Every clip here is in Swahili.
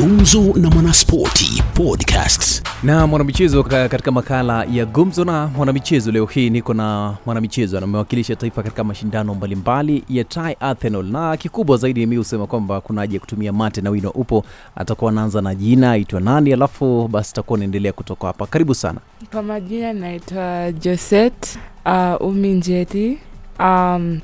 Gumzo na Mwanaspoti Podcasts. na mwanamichezo katika makala ya gumzo na mwanamichezo leo hii niko na mwanamichezo anamewakilisha taifa katika mashindano mbalimbali ya triathlon na kikubwa zaidi mi husema kwamba kuna haja ya kutumia mate na wino upo. Atakuwa anaanza na jina aitwa nani alafu basi takuwa naendelea kutoka hapa. Karibu sana. Kwa majina naitwa Joset uh, Uminjeti Um,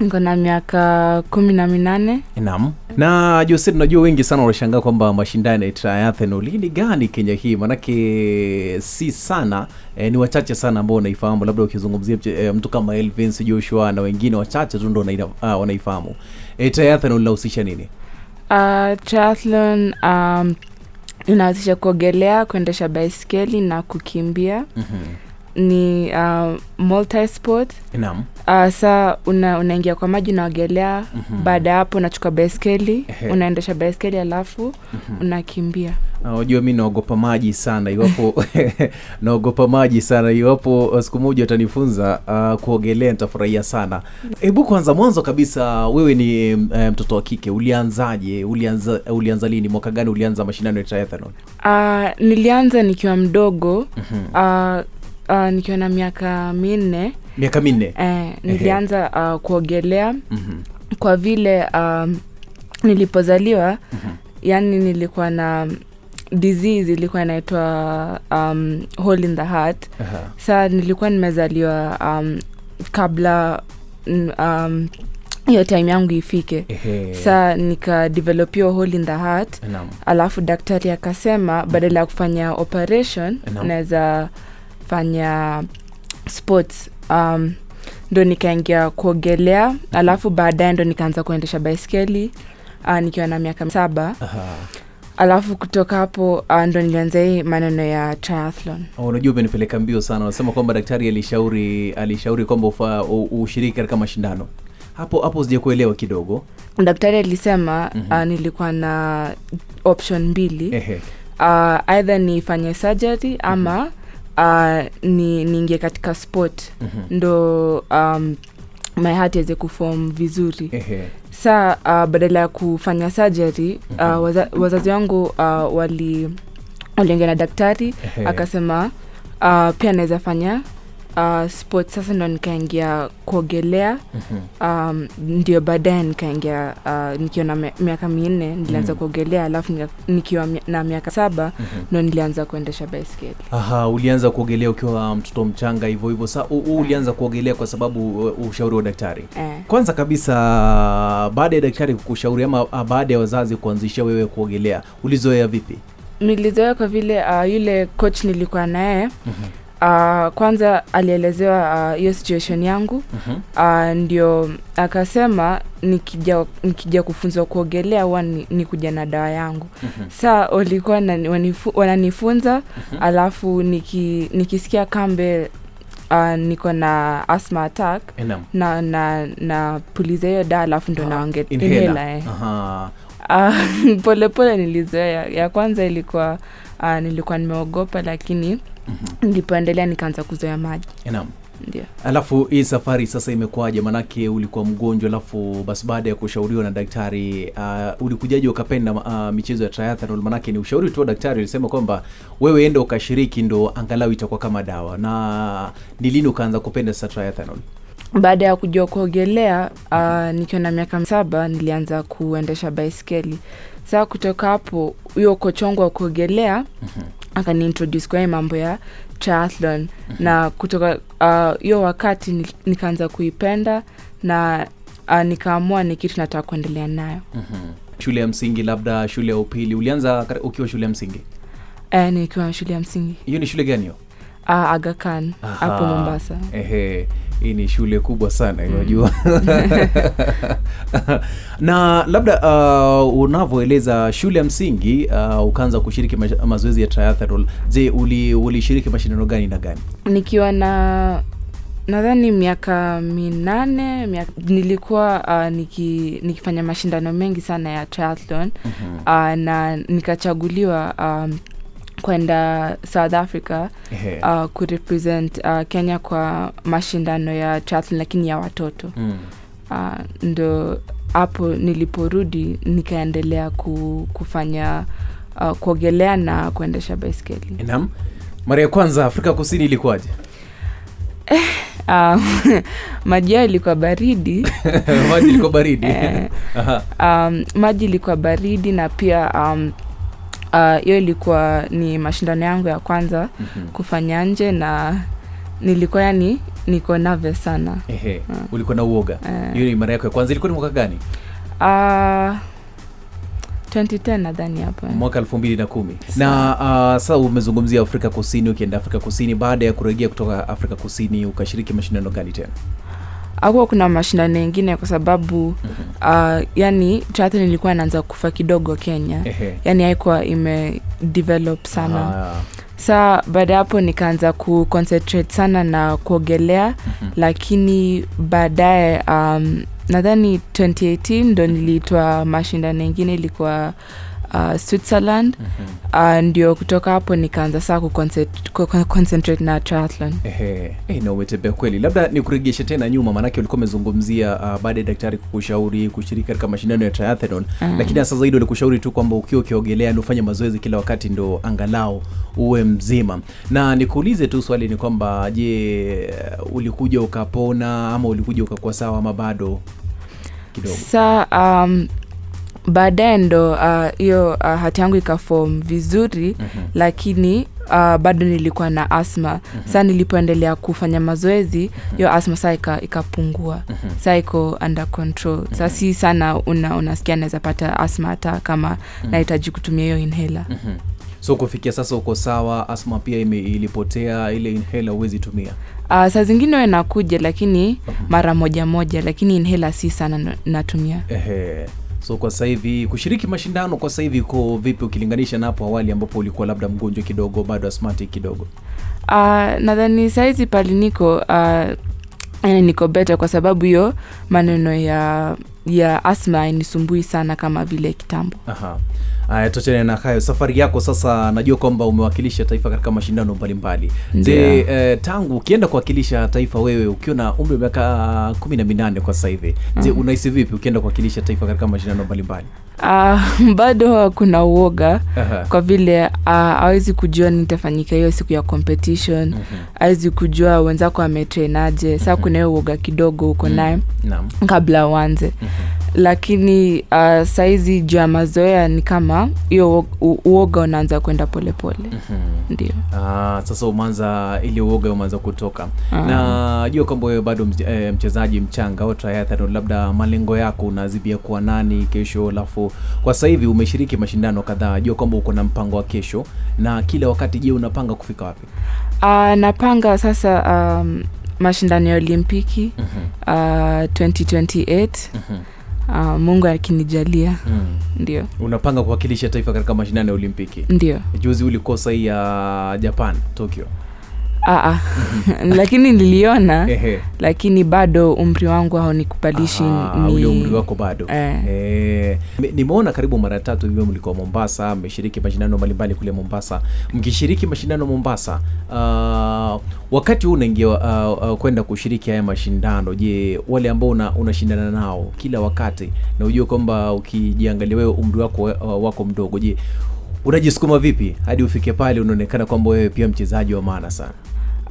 niko na miaka kumi na minane. Naam. Na Jose, tunajua wengi sana wanashangaa kwamba mashindano ya triathlon hii ni gani Kenya hii, manake si sana eh, ni wachache sana ambao wanaifahamu, labda ukizungumzia eh, mtu kama Elvins Joshua na wengine wachache tu ndo ah, wanaifahamu. Eh, triathlon linahusisha nini? Uh, triathlon um, inahusisha kuogelea, kuendesha baiskeli na kukimbia. Ni uh, multisport. Naam. Uh, saa una, unaingia kwa maji unaogelea. Baada ya hapo unachukua baiskeli, unaendesha baiskeli alafu unakimbia. Ah, Unajua mi naogopa maji sana, iwapo naogopa maji sana, iwapo siku moja utanifunza uh, kuogelea nitafurahia sana. Hebu kwanza, mwanzo kabisa, wewe ni uh, mtoto wa kike, ulianzaje? Ulianza, ulianza lini? Mwaka gani ulianza mashindano ya triathlon? Uh, nilianza nikiwa mdogo uh, uh, nikiwa na miaka minne. Miaka minne. eh, nilianza uh, kuogelea. Mhm. kwa vile um, nilipozaliwa yani nilikuwa na disease ilikuwa inaitwa um, hole in the heart. Aha. saa nilikuwa nimezaliwa um, kabla um, hiyo time yangu ifike. Saa nikadevelopiwa hole in the heart. Enam. alafu daktari akasema badala ya kufanya operation naweza fanya sports um, ndo nikaingia kuogelea alafu baadaye ndo nikaanza kuendesha baiskeli uh, nikiwa na miaka saba Aha. alafu kutoka hapo uh, ndo nilianza hii maneno ya triathlon Oh, Unajua umenipeleka mbio sana. Unasema kwamba daktari alishauri alishauri kwamba ufa, ushiriki katika mashindano. Hapo hapo sijakuelewa kidogo. daktari alisema uh, nilikuwa na option mbili Ehe. uh, either nifanye surgery ama uh, ni niingie katika sport. Ndo um, my heart iweze kufom vizuri. Ehe. saa uh, badala ya kufanya surgery uh, waza, wazazi wangu uh, wali waliongea na daktari. Ehe. akasema uh, pia anaweza fanya uh, sport sasa ndo nikaingia kuogelea um, ndio baadaye nikaingia uh, nikiwa na miaka minne nilianza kuogelea alafu nikiwa na miaka saba ndo nilianza kuendesha baiskeli Aha, ulianza kuogelea ukiwa mtoto mchanga hivyo hivyo. Sa u- u- ulianza kuogelea kwa sababu ushauri wa daktari. eh. Kwanza kabisa, baada ya daktari kukushauri ama uh, baada ya wazazi kuanzisha wewe kuogelea, ulizoea vipi? nilizoea kwa vile uh, yule coach nilikuwa naye uh, kwanza alielezewa uh, hiyo situation yangu. Uh, ndio akasema nikija nikija kufunzwa kuogelea huwa nikuja ni na dawa yangu. Saa walikuwa wananifunza mm-hmm. alafu niki, nikisikia kambe uh, niko na asma attack na na napuliza hiyo dawa alafu ndo naonge Inhaler. inhaler, eh. Ah, polepole nilizoea. Ya kwanza ilikuwa uh, nilikuwa nimeogopa lakini nilipoendelea nikaanza kuzoea maji Naam. ndio Alafu hii safari sasa imekuwaje? Manake ulikuwa mgonjwa, alafu basi baada ya kushauriwa na daktari uh, ulikujaji ukapenda uh, michezo ya triathlon? Manake ni ushauri tu wa daktari, ulisema kwamba wewe enda ukashiriki, ndo angalau itakuwa kama dawa. Na ni lini ukaanza kupenda sasa triathlon? baada ya kujua kuogelea uh, nikiwa na miaka saba nilianza kuendesha baiskeli saa kutoka hapo huyo kocha wangu wa kuogelea akaniintroduce kwa mambo ya triathlon. Na kutoka ah, hiyo uh, wakati nikaanza kuipenda na uh, nikaamua ni kitu nataka kuendelea nayo. Shule ya msingi, labda shule ya upili, ulianza ukiwa shule ya msingi? eh, nikiwa shule ya msingi. Hiyo ni shule gani hiyo? Uh, Aga Khan hapo Mombasa Ehe, hii ni shule kubwa sana unajua. na labda uh, unavyoeleza shule ya msingi uh, ukaanza kushiriki ma- mazoezi ya triathlon. Je, uli ulishiriki mashindano gani na gani? nikiwa na nadhani miaka minane miaka, nilikuwa uh, niki, nikifanya mashindano mengi sana ya triathlon uh, na nikachaguliwa um, kwenda south africa uh, kurepresent uh, kenya kwa mashindano ya triathlon lakini ya watoto Mm. uh, ndo hapo niliporudi nikaendelea ku, kufanya uh, kuogelea na kuendesha baiskeli. Mara ya kwanza Afrika Kusini ilikuwaje? um, maji yao ilikuwa baridi Maji ilikuwa baridi. Eh. Um, maji ilikuwa baridi na pia um, hiyo uh, ilikuwa ni mashindano yangu ya kwanza Mhm. kufanya nje na nilikuwa yani niko nervous sana Ehe. Ulikuwa na uoga. hiyo uh. ni mara yako ya kwanza. Ilikuwa ni mwaka gani? uh, 2010 nadhani hapo eh. Mwaka elfu mbili na kumi. Na uh, sasa umezungumzia Afrika Kusini, ukienda Afrika Kusini, baada ya kurejea kutoka Afrika Kusini ukashiriki mashindano gani tena? Hakuwa kuna mashindano mengine kwa sababu uh, yani triathlon ilikuwa inaanza kufa kidogo kenya. Ehe. yani haikuwa imedevelop sana. Ah, saa baada ya hapo nikaanza kuconcentrate sana na kuogelea. Mhm. lakini baadaye um, nadhani 2018 ndo niliitwa mashindano mengine ilikuwa uh, switzerland mhm. uh, ndio kutoka hapo nikaanza saa ku concent- ku- ku- concentrate na triathlon. Eh, na umetembea kweli. Labda nikuregeshe tena nyuma, maanake ulikuwa umezungumzia uh, baada ya daktari kukushauri kushiriki katika mashindano ya triathlon Mm. lakini hasa zaidi walikushauri tu kwamba ukiwa ukiogelea ndio ufanye mazoezi kila wakati ndo angalau uwe mzima. Na nikuulize tu swali ni kwamba je, ulikuja ukapona ama ulikuja ukakuwa sawa ama bado kidogo? sa um, baadaye ndo ah, hiyo uh, uh, hati yangu ikafom vizuri Mhm. lakini uh, bado nilikuwa na asma mm-hmm. saa nilipoendelea kufanya mazoezi hiyo asma saa ika- ikapungua Mhm. saa iko under control saa si sana una, unasikia naweza pata asma hata kama nahitaji kutumia hiyo inhela Mhm. So kufikia sasa uko sawa, asma pia ime, ilipotea, ile inhela huwezi tumia. uh, saa zingine we nakuja lakini mara moja moja lakini inhela si sana natumia Ehe. So kwa sasa hivi kushiriki mashindano kwa sasa hivi iko vipi ukilinganisha na hapo awali ambapo ulikuwa labda mgonjwa kidogo, bado asthmatic kidogo? uh, nadhani saizi pali niko uh, yani niko beta kwa sababu hiyo maneno ya ya asma inisumbui sana kama vile kitambo haya Aya, tuachane na hayo. Safari yako sasa, najua kwamba umewakilisha taifa katika mashindano mbalimbali. Je, eh, tangu ukienda kuwakilisha taifa wewe ukiwa na umri wa miaka kumi na minane kwa sasa hivi, je, unahisi vipi ukienda kuwakilisha taifa katika mashindano mbalimbali? Uh, bado kuna uoga Aha. kwa vile awezi kujua nitafanyika hiyo siku ya competition. Awezi kujua wenzako ametrenaje saa kuna hiyo uoga kidogo huko naye kabla uanze lakini uh, saizi juu ya mazoea ni kama hiyo uoga unaanza kwenda polepole. Mhm. ndio. Uh, sasa umeanza ile uoga umeanza kutoka. Ah. na jua kwamba wewe bado eh, mchezaji mchanga au triathlon, labda malengo yako unazibia kuwa nani kesho, alafu kwa sasa hivi umeshiriki mashindano kadhaa, jua kwamba uko na mpango wa kesho. Na kila wakati, je, unapanga kufika wapi? uh, napanga sasa um, mashindano ya olimpiki Mhm, uh, 2028 mhm, uh, mungu akinijalia mhm. ndio Unapanga kuwakilisha taifa katika mashindano ya Olimpiki. ndio Juzi ulikosa hii ya Japan, Tokyo. Aa, lakini niliona lakini bado umri wangu haunikubalishi Ah, umri wako bado Eh. Eh, nimeona karibu mara tatu hivyo mlikuwa Mombasa, mmeshiriki mashindano mbalimbali kule Mombasa. Mkishiriki mashindano Mombasa, uh, wakati huu unaingia uh, uh, kwenda kushiriki haya mashindano, je, wale ambao una, unashindana nao kila wakati na ujue kwamba ukijiangalia wewe umri wako uh, wako mdogo, je unajisukuma vipi hadi ufike pale unaonekana kwamba wewe pia mchezaji wa maana sana?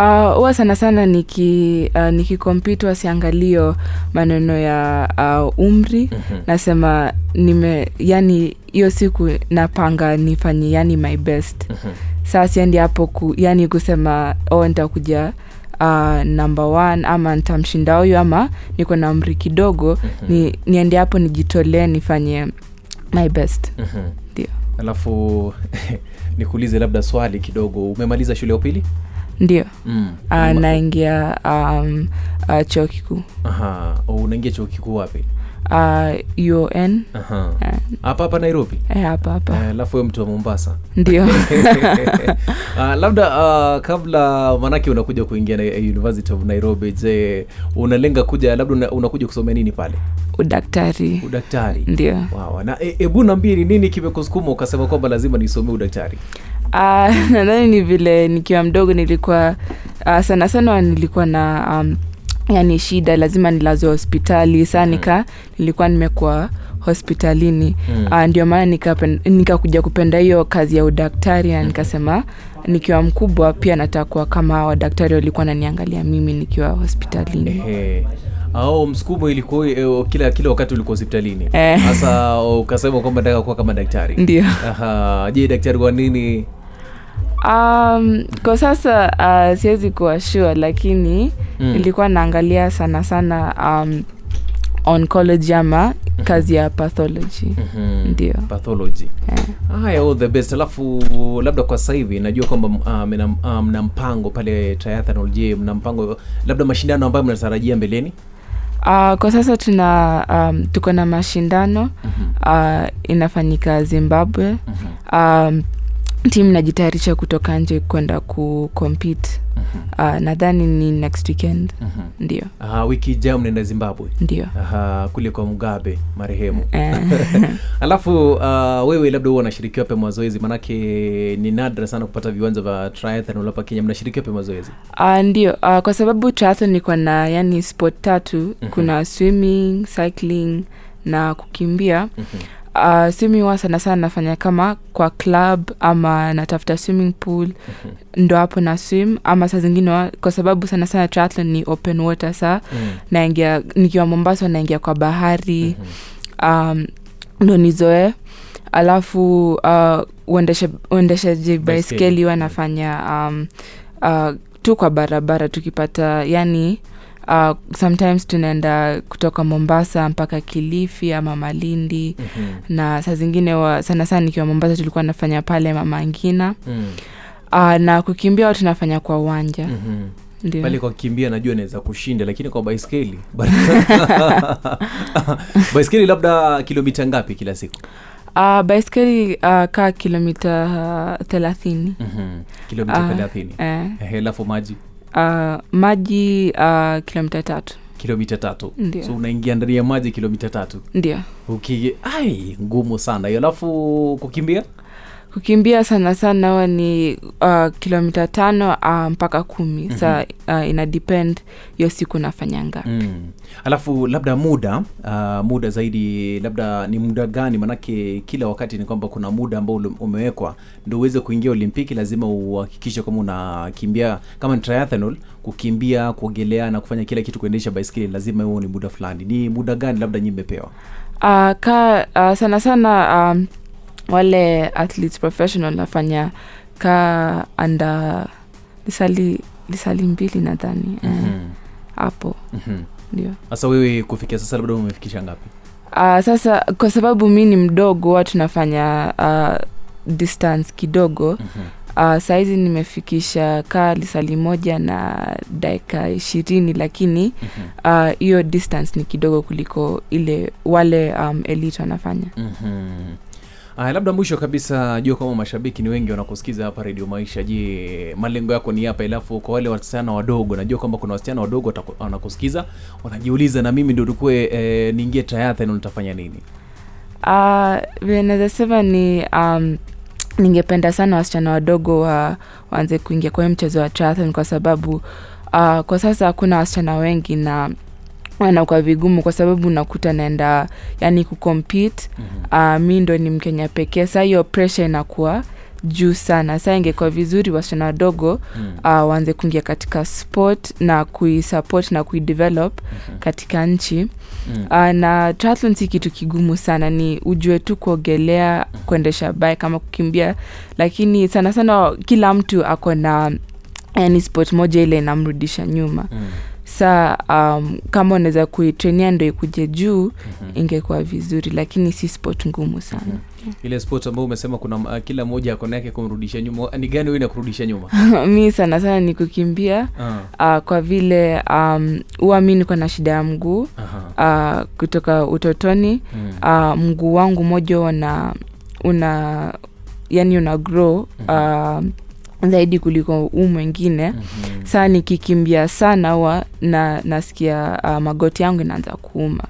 Ah, huwa sana sana niki uh, nikikompyuta wasiangalio maneno ya uh, umri Mhm. nasema nime yani hiyo siku napanga nifanye yani my best Mhm. saa siendi hapo ku, yani kusema oh nitakuja uh, number one ama ntamshinda huyu ama niko na umri kidogo ni, niende hapo nijitolee nifanye my best Mhm. ndio Alafu nikuulize labda swali kidogo, umemaliza shule ya upili? Ndio Mm. uh, naingia um, uh, chuo kikuu Aha. Oh, unaingia chuo kikuu wapi? uh, un Aha. Eh. Hapa hapa Nairobi. eh, hapa hapa Eh, Alafu huyo mtu wa Mombasa. ndio uh, labda uh, kabla manake unakuja kuingia na University of Nairobi, je, unalenga kuja labda una, unakuja kusomea nini pale? udaktari Udaktari. ndio Wow. Na e, ebu ni nini kimekusukuma ukasema kwamba lazima nisomee udaktari? Uh, nadhani ni vile nikiwa mdogo nilikuwa uh, sana sana nilikuwa na um, yani shida lazima nilazwe hospitali saa nika nilikuwa nimekuwa hospitalini. Mm. uh, ndio maana nikakuja nikakuja kupenda hiyo kazi ya udaktari na nikasema nikiwa mkubwa pia natakuwa kama wadaktari walikuwa naniangalia mimi nikiwa hospitalini. Hey. au msukumo ilikuwa eh, kila kila wakati ulikuwa hospitalini. Eh. ukasema kwamba nataka kuwa kama daktari. Ndio. Je daktari kwa nini um, kwa sasa uh, siwezi kuwa sure lakini Mm. ilikuwa naangalia sana sana um, oncology ama kazi ya pathology. Mhm. ndio. Pathology. Haya all the best. Alafu labda kwa sasa hivi najua kwamba ah, mna um, um, mpango pale triathlon. Je mna mpango labda mashindano ambayo mnatarajia mbeleni? Uh, kwa sasa tuna um, tuko na mashindano uh, inafanyika zimbabwe. Um, timu najitayarisha kutoka nje kwenda kucompete uh, nadhani ni next weekend. Ndio. Aha, wiki ijayo mnaenda zimbabwe? Ndio. Kule kwa mugabe marehemu. Eh. alafu uh, wewe labda huwa unashiriki pe mazoezi manake ni nadra sana kupata viwanja vya triathlon kenya. Mnashirikiwa pe mazoezi? Uh, ndio. Uh, kwa sababu triathlon niko na yani sport tatu. Kuna swimming cycling na kukimbia uh, swimming huwa sana sana nafanya kama kwa club ama natafuta swimming pool. Ndo hapo na swim ama saa zingine kwa sababu sana sana triathlon ni open water saa. Naingia nikiwa mombasa naingia kwa bahari. Um, ndo nizoe. Alafu uh, uendeshaji baiskeli huwa nafanya um, uh, tu kwa barabara tukipata yani uh, sometimes tunaenda kutoka mombasa mpaka kilifi ama malindi. Na saa zingine wa, sana sana nikiwa mombasa tulikuwa nafanya pale mama ngina. Mm. uh, na kukimbia watu tunafanya kwa uwanja. Mm -hmm pale kwa kimbia najua naweza kushinda lakini kwa baiskeli. Baiskeli labda kilomita ngapi kila siku? Uh, baiskeli uh, kaa kilomita uh, thelathini. Mhm. kilomita uh, thelathini. eh, Ehe, maji uh, maji uh, kilomita tatu. Kilomita tatu. So unaingia ndani ya maji kilomita tatu? Ndio. Uki ai ngumu sana. Hiyo alafu kukimbia kukimbia sana sana huwa ni uh, kilomita tano uh, mpaka kumi. Mm-hmm. sa uh, ina depend hiyo siku nafanyanga. Ngapi mm. alafu labda muda uh, muda zaidi labda ni muda gani? Manake kila wakati ni kwamba kuna muda ambao umewekwa. Ndo uweze kuingia olimpiki lazima uhakikishe kwamba unakimbia kama ni triathlon kukimbia kuogelea na kufanya kila kitu kuendesha baiskeli lazima huo ni muda fulani. Ni muda gani labda nyi mmepewa? Uh, ka uh, sana sana um, wale athletes professional nafanya ka anda lisali lisali mbili nadhani eh, Mhm. hapo Mhm. ndio sasa wewe kufikia sasa labda umefikisha ngapi uh, sasa kwa sababu mi ni mdogo watu tunafanya uh, distance kidogo Mhm. uh, sahizi nimefikisha kaa lisali moja na dakika ishirini lakini Mhm. uh, hiyo distance ni kidogo kuliko ile wale um, elit wanafanya Mhm. Aya, labda mwisho kabisa jua kama mashabiki ni wengi wanakusikiza hapa redio maisha. Je malengo yako ni hapa alafu kwa wale wasichana wadogo najua kwamba kuna wasichana wadogo wanakusikiza. Wanajiuliza na mimi ndio tukue e, niingie triathlon nitafanya nini? Uh, naweza sema ni um, ningependa sana wasichana wadogo wa, waanze kuingia kwa mchezo wa triathlon kwa sababu uh, kwa sasa hakuna wasichana wengi na wanakuwa vigumu kwa sababu unakuta naenda yani kucompete. Uh, mi ndo ni mkenya pekee. Saa hiyo pressure inakuwa juu sana. Saa ingekuwa vizuri wasichana wadogo Mm. uh, waanze kuingia katika sport na kuisupport na kuidevelop katika nchi. Mm. uh, na triathlon si kitu kigumu sana. Ni ujue tu kuogelea kuendesha bae kama kukimbia. Lakini sana sana kila mtu ako na yani sport moja ile inamrudisha nyuma. Mm. Sa um, kama unaweza kuitrenia ndo ikuje juu ingekuwa vizuri lakini si sport ngumu sana. Ile sport ambayo umesema kuna uh, kila mmoja akona yake kumrudisha nyuma ni gani wewe inakurudisha nyuma? Mi sana sana ni kukimbia. Ah, uh, kwa vile um, huwa mi niko na shida ya mguu aha. uh, kutoka utotoni. Mm. uh, mguu wangu moja una una yani una grow uh, zaidi kuliko huu mwingine. Mhm. saa nikikimbia sana huwa na nasikia uh, magoti yangu inaanza kuuma.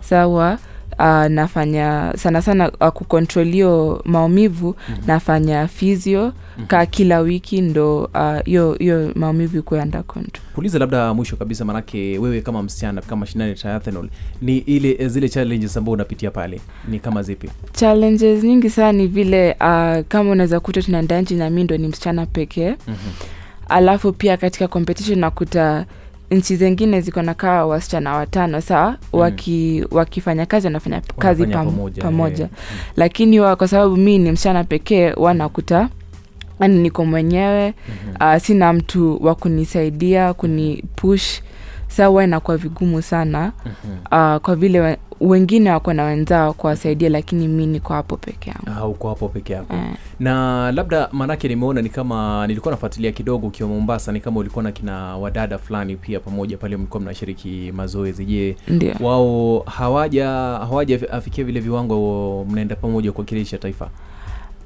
Sawa uh, nafanya sana sana uh, kukontrolio maumivu mm-hmm. nafanya fizio mm-hmm. ka kila wiki ndo hiyo uh, maumivu ikuwe under control kuuliza labda mwisho kabisa manake wewe kama msichana kama shindani triathlon ni ile zile challenges ambao unapitia pale ni kama zipi challenges nyingi sana ni vile uh, kama unaweza kuta tunaenda nchi na mi ndo ni msichana pekee mm-hmm. alafu pia katika competition nakuta nchi zengine ziko na kaa wasichana watano sawa mm. waki, wakifanya kazi wanafanya kazi pam, pamoja, pamoja, Yeah. lakini wa, kwa sababu mi ni msichana pekee wanakuta yani niko mwenyewe mm-hmm. uh, sina mtu wa kunisaidia kuni push saa huwa inakuwa vigumu sana mm-hmm. uh, kwa vile wengine wako na wenzao kuwasaidia lakini mi niko hapo peke yangu. Ah, uko hapo peke yako. Eh. na labda maanake nimeona ni kama nilikuwa nafuatilia kidogo ukiwa mombasa ni kama ulikuwa na kina wadada fulani pia pamoja pale mlikuwa mnashiriki mazoezi. Je wao hawaja hawaja afikia vile viwango mnaenda pamoja kuwakilisha taifa?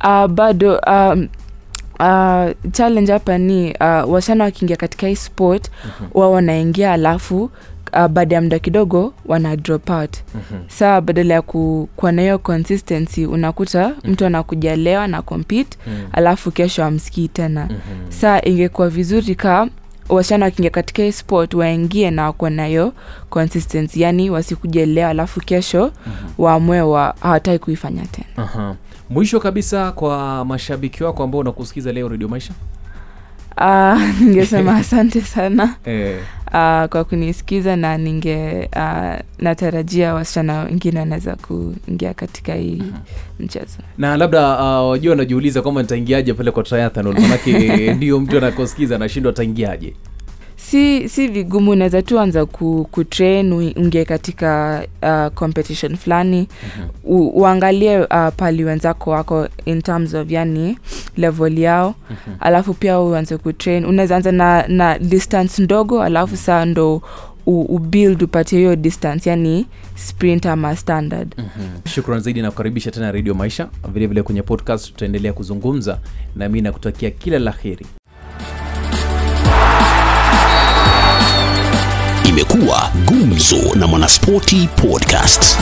Uh, bado um, uh, challenge hapa ni uh, wasichana wakiingia katika hii sport Mhm. wao wanaingia alafu uh, baada ya muda kidogo wana drop out Mhm. saa badala ya ku, kuwa na hiyo consistency unakuta mtu anakuja leo ana compete Mhm. alafu kesho amsikii tena Mhm. saa ingekuwa vizuri ka wasichana wakiingia katika sport waingie na wako nayo consistency yani wasikuja leo alafu kesho waamue wa hawataki kuifanya tena Aha. mwisho kabisa kwa mashabiki wako ambao unakusikiza leo redio maisha Uh, ningesema asante sana eh, uh, kwa kunisikiza na ninge uh, natarajia wasichana wengine wanaweza kuingia katika hii mchezo. Na labda uh, wajua anajiuliza kwamba nitaingiaje pale kwa triathlon manake ndio mtu anakosikiza anashindwa ataingiaje. Si si vigumu unaweza tu anza ku, kutrain ui- katika uh, competition fulani. U, uangalie uh, pali wenzako wako in terms of yani level yao. Alafu pia uanze kutrain. Unaweza anza na, na distance ndogo alafu saa ndo u- ubuild upatie hiyo distance yani sprint ama standard. Shukran zaidi na kukaribisha tena redio maisha. Vilevile vile kwenye podcast tutaendelea kuzungumza na mi nakutakia kila la heri. Imekuwa Gumzo na Mwanaspoti Podcast.